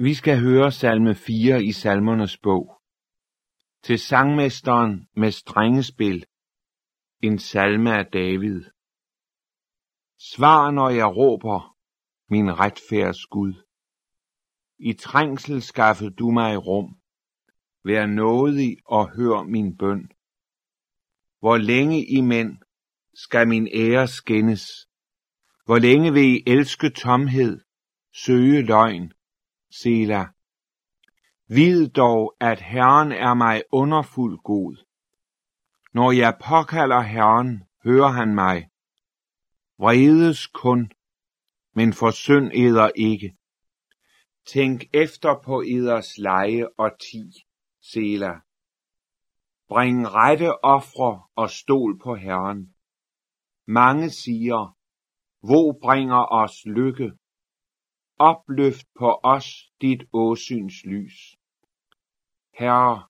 Vi skal høre salme 4 i salmernes bog. Til sangmesteren med strengespil. En salme af David. Svar, når jeg råber, min retfærds Gud. I trængsel skaffede du mig rum. Vær nådig og hør min bøn. Hvor længe i mænd skal min ære skændes? Hvor længe vil I elske tomhed, søge løgn, Sela. Vid dog, at Herren er mig underfuld god. Når jeg påkalder Herren, hører han mig. Vredes kun, men forsønd eder ikke. Tænk efter på eders leje og ti, Sela. Bring rette ofre og stol på Herren. Mange siger, hvor bringer os lykke? Opløft på os dit åsyns lys. Herre,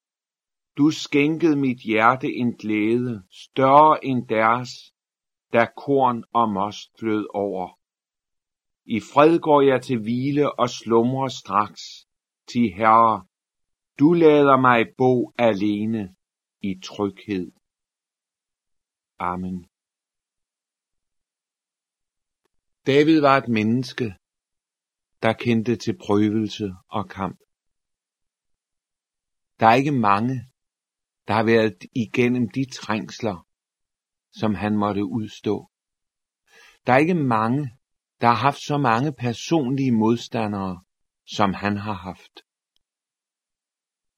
du skænkede mit hjerte en glæde, større end deres, da korn og most flød over. I fred går jeg til hvile og slumrer straks, til Herre, du lader mig bo alene i tryghed. Amen. David var et menneske, der kendte til prøvelse og kamp. Der er ikke mange, der har været igennem de trængsler, som han måtte udstå. Der er ikke mange, der har haft så mange personlige modstandere, som han har haft.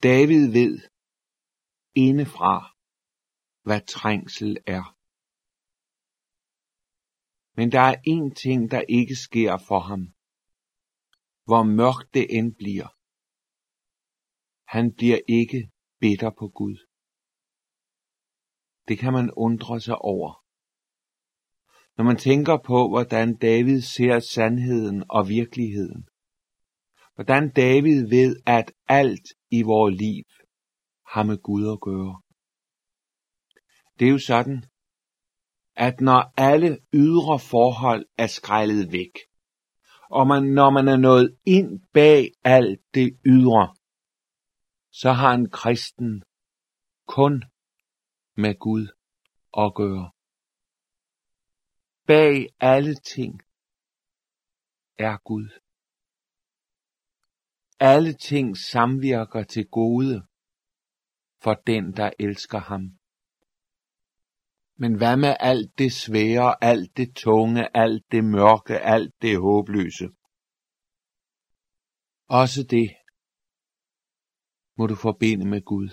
David ved indefra, hvad trængsel er. Men der er én ting, der ikke sker for ham hvor mørkt det end bliver. Han bliver ikke bitter på Gud. Det kan man undre sig over. Når man tænker på, hvordan David ser sandheden og virkeligheden. Hvordan David ved, at alt i vores liv har med Gud at gøre. Det er jo sådan, at når alle ydre forhold er skrællet væk, og man, når man er nået ind bag alt det ydre, så har en kristen kun med Gud at gøre. Bag alle ting er Gud. Alle ting samvirker til gode for den, der elsker ham. Men hvad med alt det svære, alt det tunge, alt det mørke, alt det håbløse? Også det må du forbinde med Gud.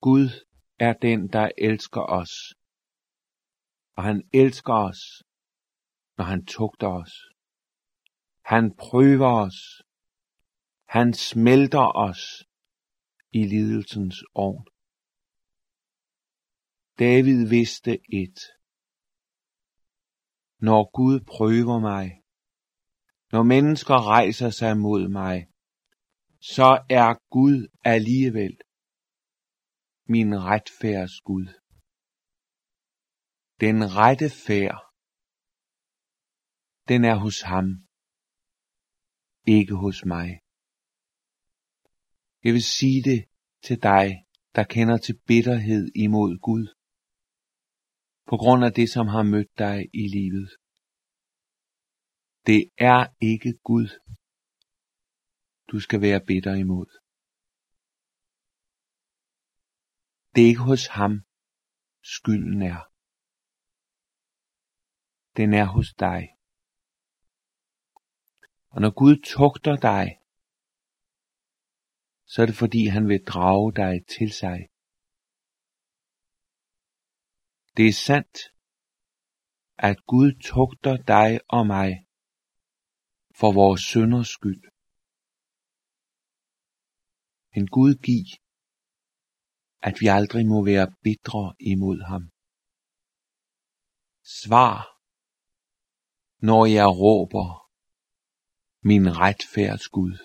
Gud er den, der elsker os. Og han elsker os, når han tugter os. Han prøver os. Han smelter os i lidelsens ovn. David vidste et. Når Gud prøver mig, når mennesker rejser sig mod mig, så er Gud alligevel min retfærds Gud. Den rette færd, den er hos ham, ikke hos mig. Jeg vil sige det til dig, der kender til bitterhed imod Gud på grund af det, som har mødt dig i livet. Det er ikke Gud, du skal være bitter imod. Det er ikke hos ham, skylden er. Den er hos dig. Og når Gud tugter dig, så er det fordi han vil drage dig til sig. Det er sandt, at Gud tugter dig og mig for vores synders skyld. Men Gud giv, at vi aldrig må være bitre imod ham. Svar, når jeg råber min retfærds Gud.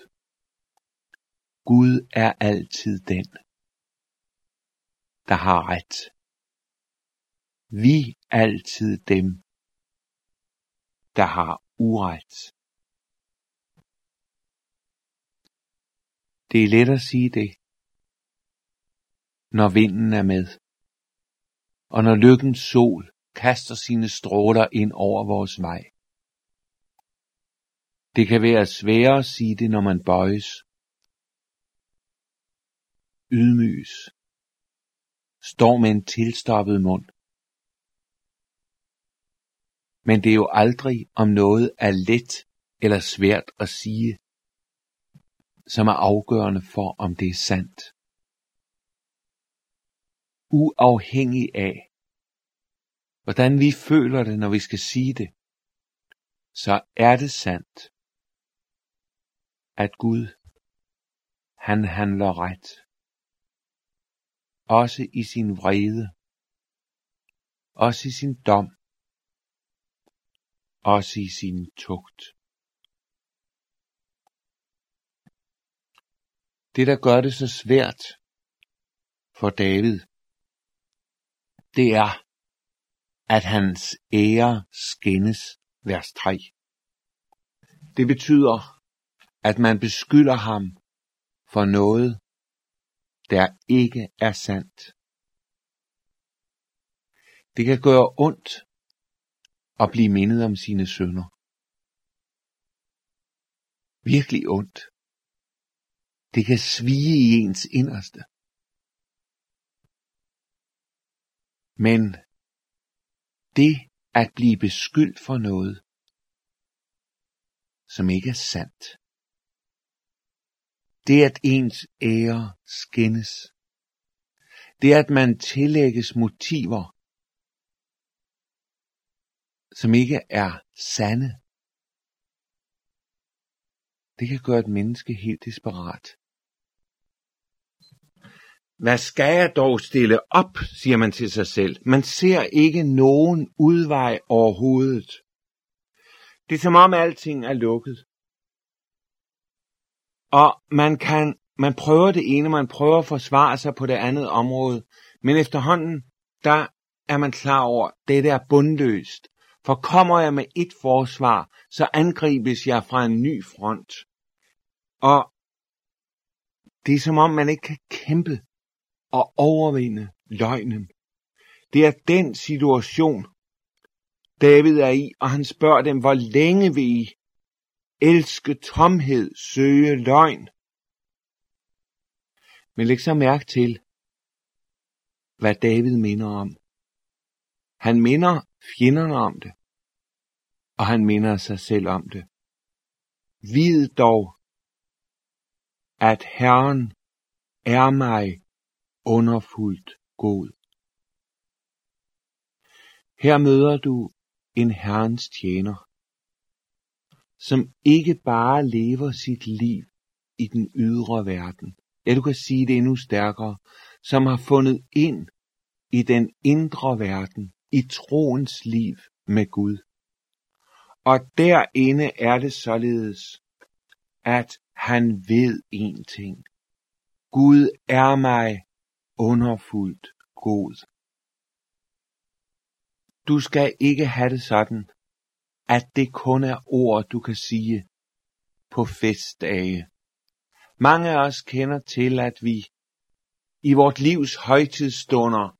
Gud er altid den, der har ret vi altid dem, der har uret. Det er let at sige det, når vinden er med, og når lykkens sol kaster sine stråler ind over vores vej. Det kan være sværere at sige det, når man bøjes, ydmyges, står med en tilstoppet mund. Men det er jo aldrig om noget er let eller svært at sige, som er afgørende for, om det er sandt. Uafhængig af, hvordan vi føler det, når vi skal sige det, så er det sandt, at Gud, han handler ret. Også i sin vrede, også i sin dom, også i sin tugt. Det, der gør det så svært for David, det er, at hans ære skændes, vers 3. Det betyder, at man beskylder ham for noget, der ikke er sandt. Det kan gøre ondt at blive mindet om sine sønder. Virkelig ondt. Det kan svige i ens inderste. Men det at blive beskyldt for noget, som ikke er sandt, det at ens ære skændes, det at man tillægges motiver, som ikke er sande, det kan gøre et menneske helt desperat. Hvad skal jeg dog stille op, siger man til sig selv. Man ser ikke nogen udvej overhovedet. Det er som om alting er lukket. Og man kan, man prøver det ene, man prøver at forsvare sig på det andet område, men efterhånden, der er man klar over, det der er bundløst. For kommer jeg med et forsvar, så angribes jeg fra en ny front. Og det er som om, man ikke kan kæmpe og overvinde løgnen. Det er den situation, David er i, og han spørger dem, hvor længe vil I elske tomhed, søge løgn? Men læg så mærke til, hvad David minder om. Han minder fjenderne om det, og han minder sig selv om det. Vid dog, at Herren er mig underfuldt god. Her møder du en Herrens tjener, som ikke bare lever sit liv i den ydre verden. Ja, du kan sige det endnu stærkere, som har fundet ind i den indre verden, i troens liv med Gud. Og derinde er det således, at han ved en ting. Gud er mig underfuldt god. Du skal ikke have det sådan, at det kun er ord, du kan sige på festdage. Mange af os kender til, at vi i vort livs højtidsstunder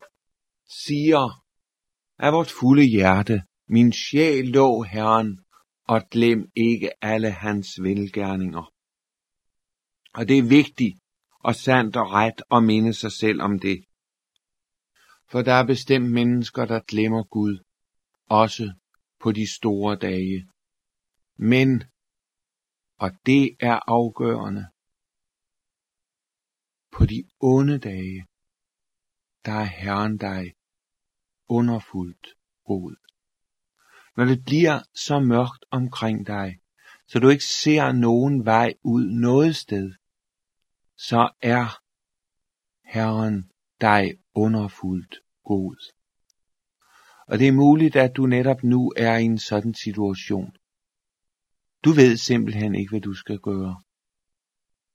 siger af vort fulde hjerte, min sjæl lå Herren, og glem ikke alle hans velgærninger. Og det er vigtigt, og sandt og ret at minde sig selv om det. For der er bestemt mennesker, der glemmer Gud, også på de store dage. Men, og det er afgørende, på de onde dage, der er Herren dig underfuldt rod. Når det bliver så mørkt omkring dig, så du ikke ser nogen vej ud noget sted, så er Herren dig underfuldt god. Og det er muligt, at du netop nu er i en sådan situation. Du ved simpelthen ikke, hvad du skal gøre.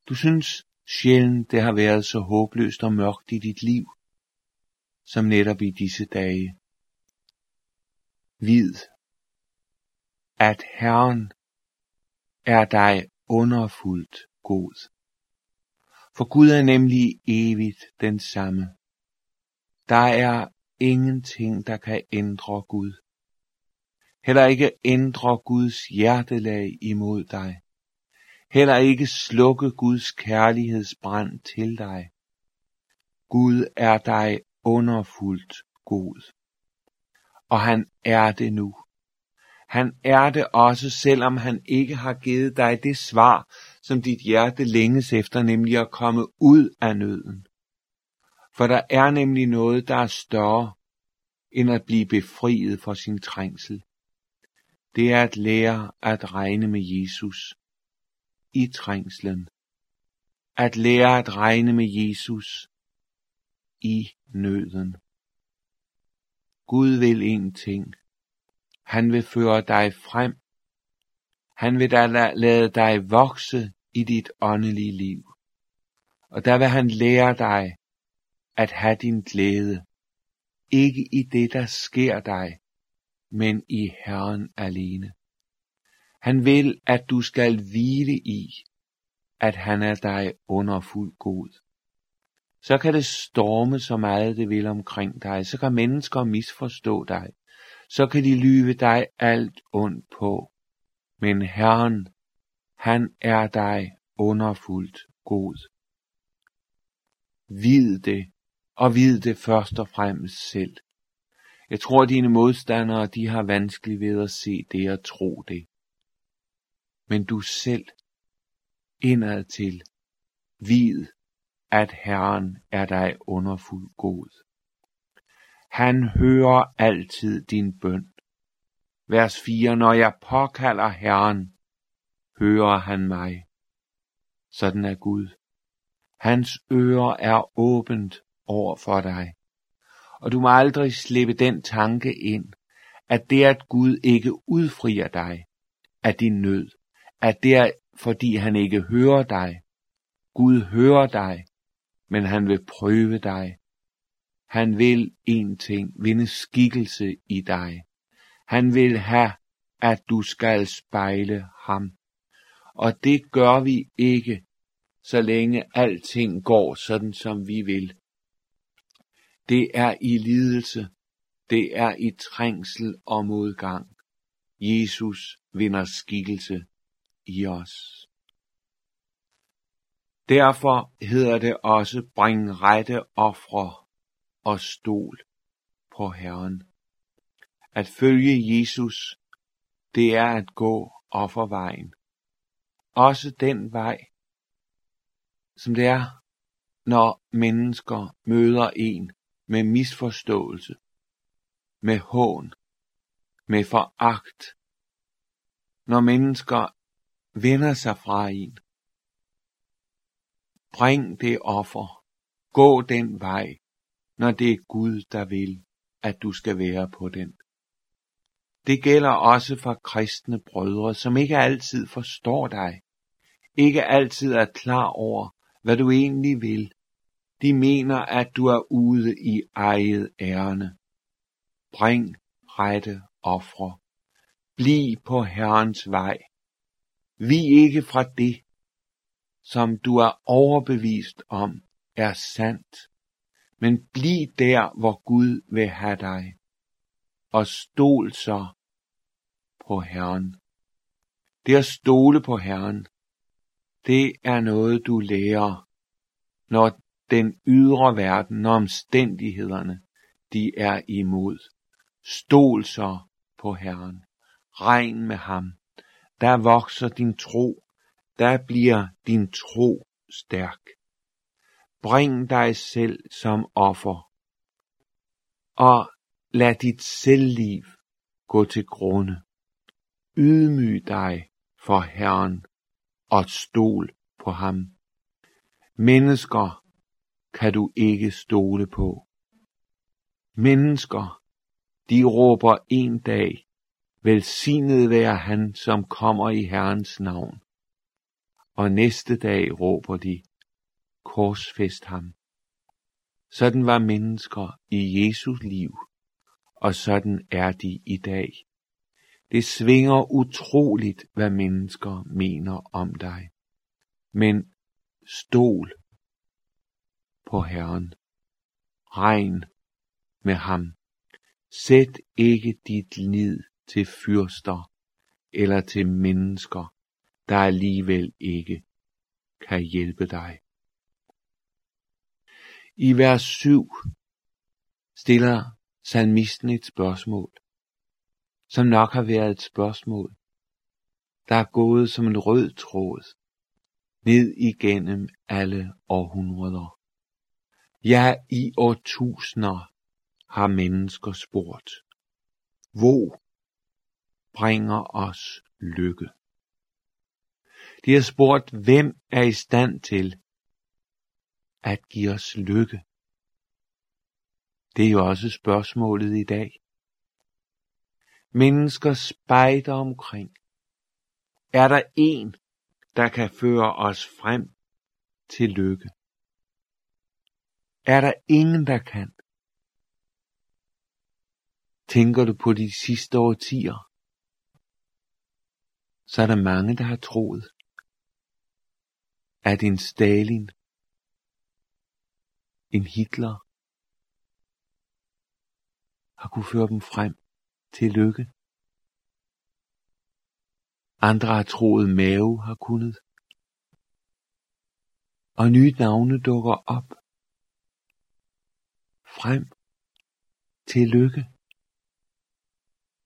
Du synes sjældent, det har været så håbløst og mørkt i dit liv, som netop i disse dage. Vid, at Herren er dig underfuldt god. For Gud er nemlig evigt den samme. Der er ingenting, der kan ændre Gud. Heller ikke ændre Guds hjertelag imod dig. Heller ikke slukke Guds kærlighedsbrand til dig. Gud er dig underfuldt god. Og han er det nu. Han er det også, selvom han ikke har givet dig det svar, som dit hjerte længes efter, nemlig at komme ud af nøden. For der er nemlig noget, der er større, end at blive befriet for sin trængsel. Det er at lære at regne med Jesus i trængslen. At lære at regne med Jesus i nøden. Gud vil en ting. Han vil føre dig frem. Han vil da lade dig vokse i dit åndelige liv. Og der vil han lære dig at have din glæde. Ikke i det, der sker dig, men i Herren alene. Han vil, at du skal hvile i, at han er dig underfuld god. Så kan det storme så meget det vil omkring dig, så kan mennesker misforstå dig, så kan de lyve dig alt ondt på. Men Herren, han er dig underfuldt god. Vid det, og vid det først og fremmest selv. Jeg tror, dine modstandere, de har vanskeligt ved at se det og tro det. Men du selv, indad til, vid, at Herren er dig underfuld god. Han hører altid din bøn. Vers 4. Når jeg påkalder Herren, hører han mig. Sådan er Gud. Hans ører er åbent over for dig. Og du må aldrig slippe den tanke ind, at det at Gud ikke udfrier dig af din nød, at det er fordi han ikke hører dig. Gud hører dig, men han vil prøve dig. Han vil en ting, vinde skikkelse i dig. Han vil have, at du skal spejle ham. Og det gør vi ikke, så længe alting går sådan, som vi vil. Det er i lidelse, det er i trængsel og modgang. Jesus vinder skikkelse i os. Derfor hedder det også, bring rette ofre og stol på Herren. At følge Jesus, det er at gå offervejen. Også den vej, som det er, når mennesker møder en med misforståelse, med hån, med foragt, når mennesker vender sig fra en. Bring det offer, gå den vej, når det er Gud, der vil, at du skal være på den. Det gælder også for kristne brødre, som ikke altid forstår dig, ikke altid er klar over, hvad du egentlig vil. De mener, at du er ude i eget ærne. Bring rette ofre. Bliv på Herrens vej. Vi ikke fra det, som du er overbevist om er sandt, men bliv der, hvor Gud vil have dig, og stol så på Herren. Det at stole på Herren, det er noget, du lærer, når den ydre verden, når omstændighederne, de er imod. Stol så på Herren. Regn med ham. Der vokser din tro. Der bliver din tro stærk. Bring dig selv som offer. Og lad dit selvliv gå til grunde. Ydmyg dig for Herren og stol på ham. Mennesker kan du ikke stole på. Mennesker, de råber en dag, velsignet være han, som kommer i Herrens navn. Og næste dag råber de, korsfest ham. Sådan var mennesker i Jesu liv, og sådan er de i dag. Det svinger utroligt, hvad mennesker mener om dig. Men stol på Herren. Regn med ham. Sæt ikke dit lid til fyrster eller til mennesker, der alligevel ikke kan hjælpe dig. I vers 7 stiller salmisten et spørgsmål, som nok har været et spørgsmål, der er gået som en rød tråd ned igennem alle århundreder. Ja, i årtusinder har mennesker spurgt, hvor bringer os lykke? De har spurgt, hvem er i stand til at give os lykke? Det er jo også spørgsmålet i dag. Mennesker spejder omkring. Er der en, der kan føre os frem til lykke? Er der ingen, der kan? Tænker du på de sidste årtier, så er der mange, der har troet, at en Stalin, en Hitler, har kunne føre dem frem til lykke. Andre har troet Mao har kunnet. Og nye navne dukker op. Frem til lykke.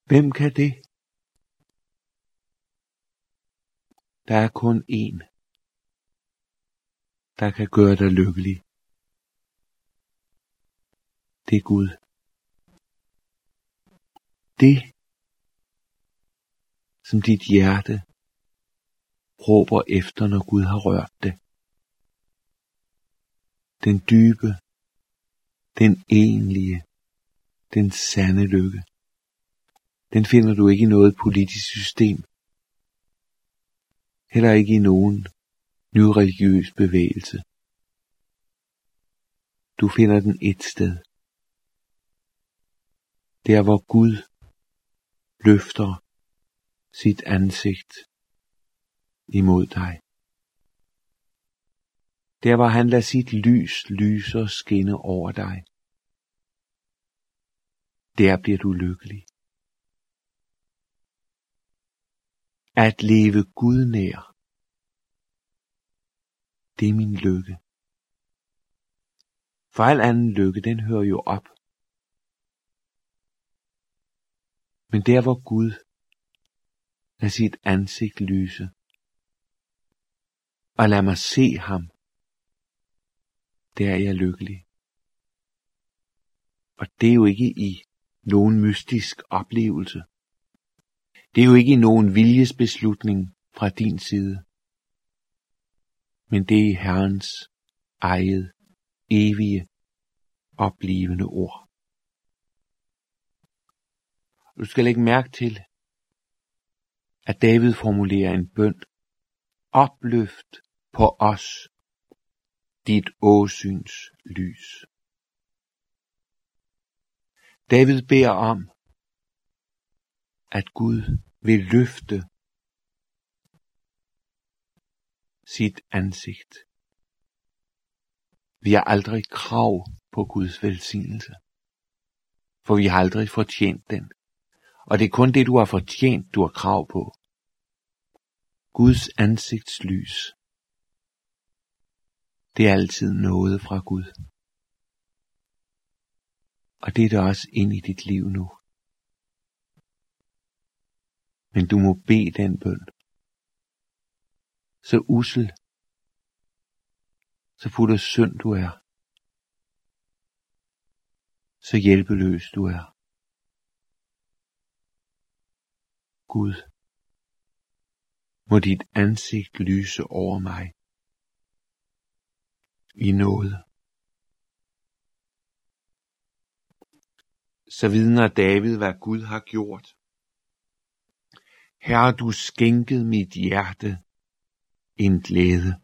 Hvem kan det? Der er kun én, der kan gøre dig lykkelig. Det er Gud. Det, som dit hjerte råber efter, når Gud har rørt det. Den dybe, den enlige, den sande lykke. Den finder du ikke i noget politisk system. Heller ikke i nogen nyreligiøs bevægelse. Du finder den et sted. Der hvor Gud løfter sit ansigt imod dig. Der hvor han lader sit lys lyse og skinne over dig. Der bliver du lykkelig. At leve Gud nær. Det er min lykke. For al anden lykke, den hører jo op. Men der hvor Gud lader sit ansigt lyse, og lad mig se ham, der er jeg lykkelig. Og det er jo ikke i nogen mystisk oplevelse. Det er jo ikke nogen viljesbeslutning fra din side. Men det er Herrens eget, evige, oplevende ord. Du skal lægge mærke til, at David formulerer en bøn. Opløft på os dit åsyns lys. David beder om, at Gud vil løfte sit ansigt. Vi har aldrig krav på Guds velsignelse, for vi har aldrig fortjent den. Og det er kun det, du har fortjent, du har krav på. Guds ansigtslys. Det er altid noget fra Gud. Og det er der også ind i dit liv nu. Men du må bede den bøn. Så usel, så fuld af synd du er. Så hjælpeløs du er. Gud, må dit ansigt lyse over mig i noget. Så vidner David, hvad Gud har gjort. Herre, du skænkede mit hjerte en glæde.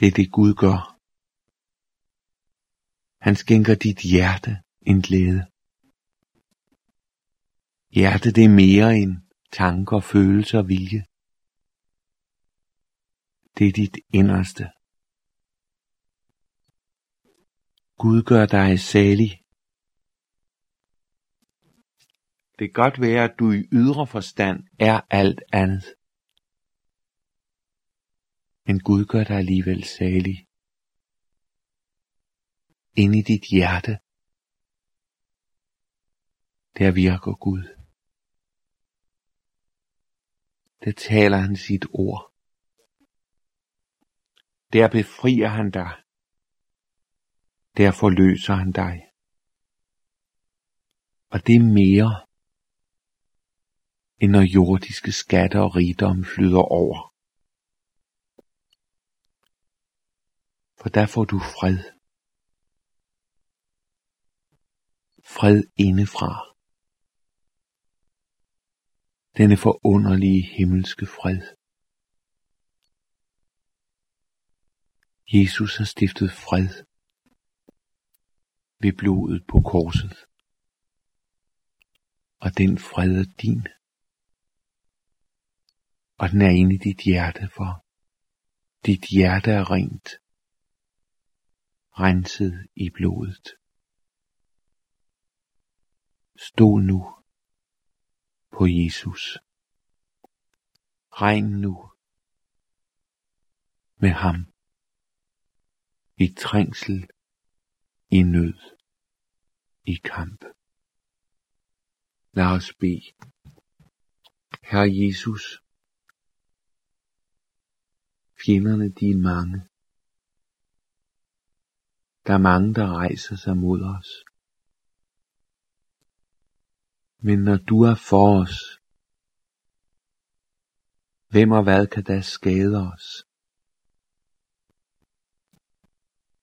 Det er det Gud gør. Han skænker dit hjerte en glæde. Hjerte det er mere end tanker, følelser og vilje. Det er dit inderste. Gud gør dig salig. Det kan godt være, at du i ydre forstand er alt andet. Men Gud gør dig alligevel salig. Ind i dit hjerte, der virker Gud. Der taler han sit ord. Der befrier han dig. Der forløser han dig. Og det er mere, end når jordiske skatter og rigdom flyder over. For der får du fred. Fred indefra. Denne forunderlige himmelske fred. Jesus har stiftet fred ved blodet på korset. Og den fred er din. Og den er inde i dit hjerte, for dit hjerte er rent, renset i blodet. Stol nu på Jesus. Regn nu med ham i trængsel, i nød, i kamp. Lad os bede. Herre Jesus, fjenderne de er mange. Der er mange, der rejser sig mod os. Men når du er for os, hvem og hvad kan da skade os?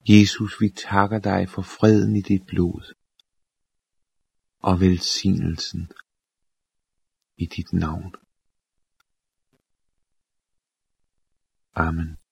Jesus, vi takker dig for freden i dit blod og velsignelsen i dit navn. Amen.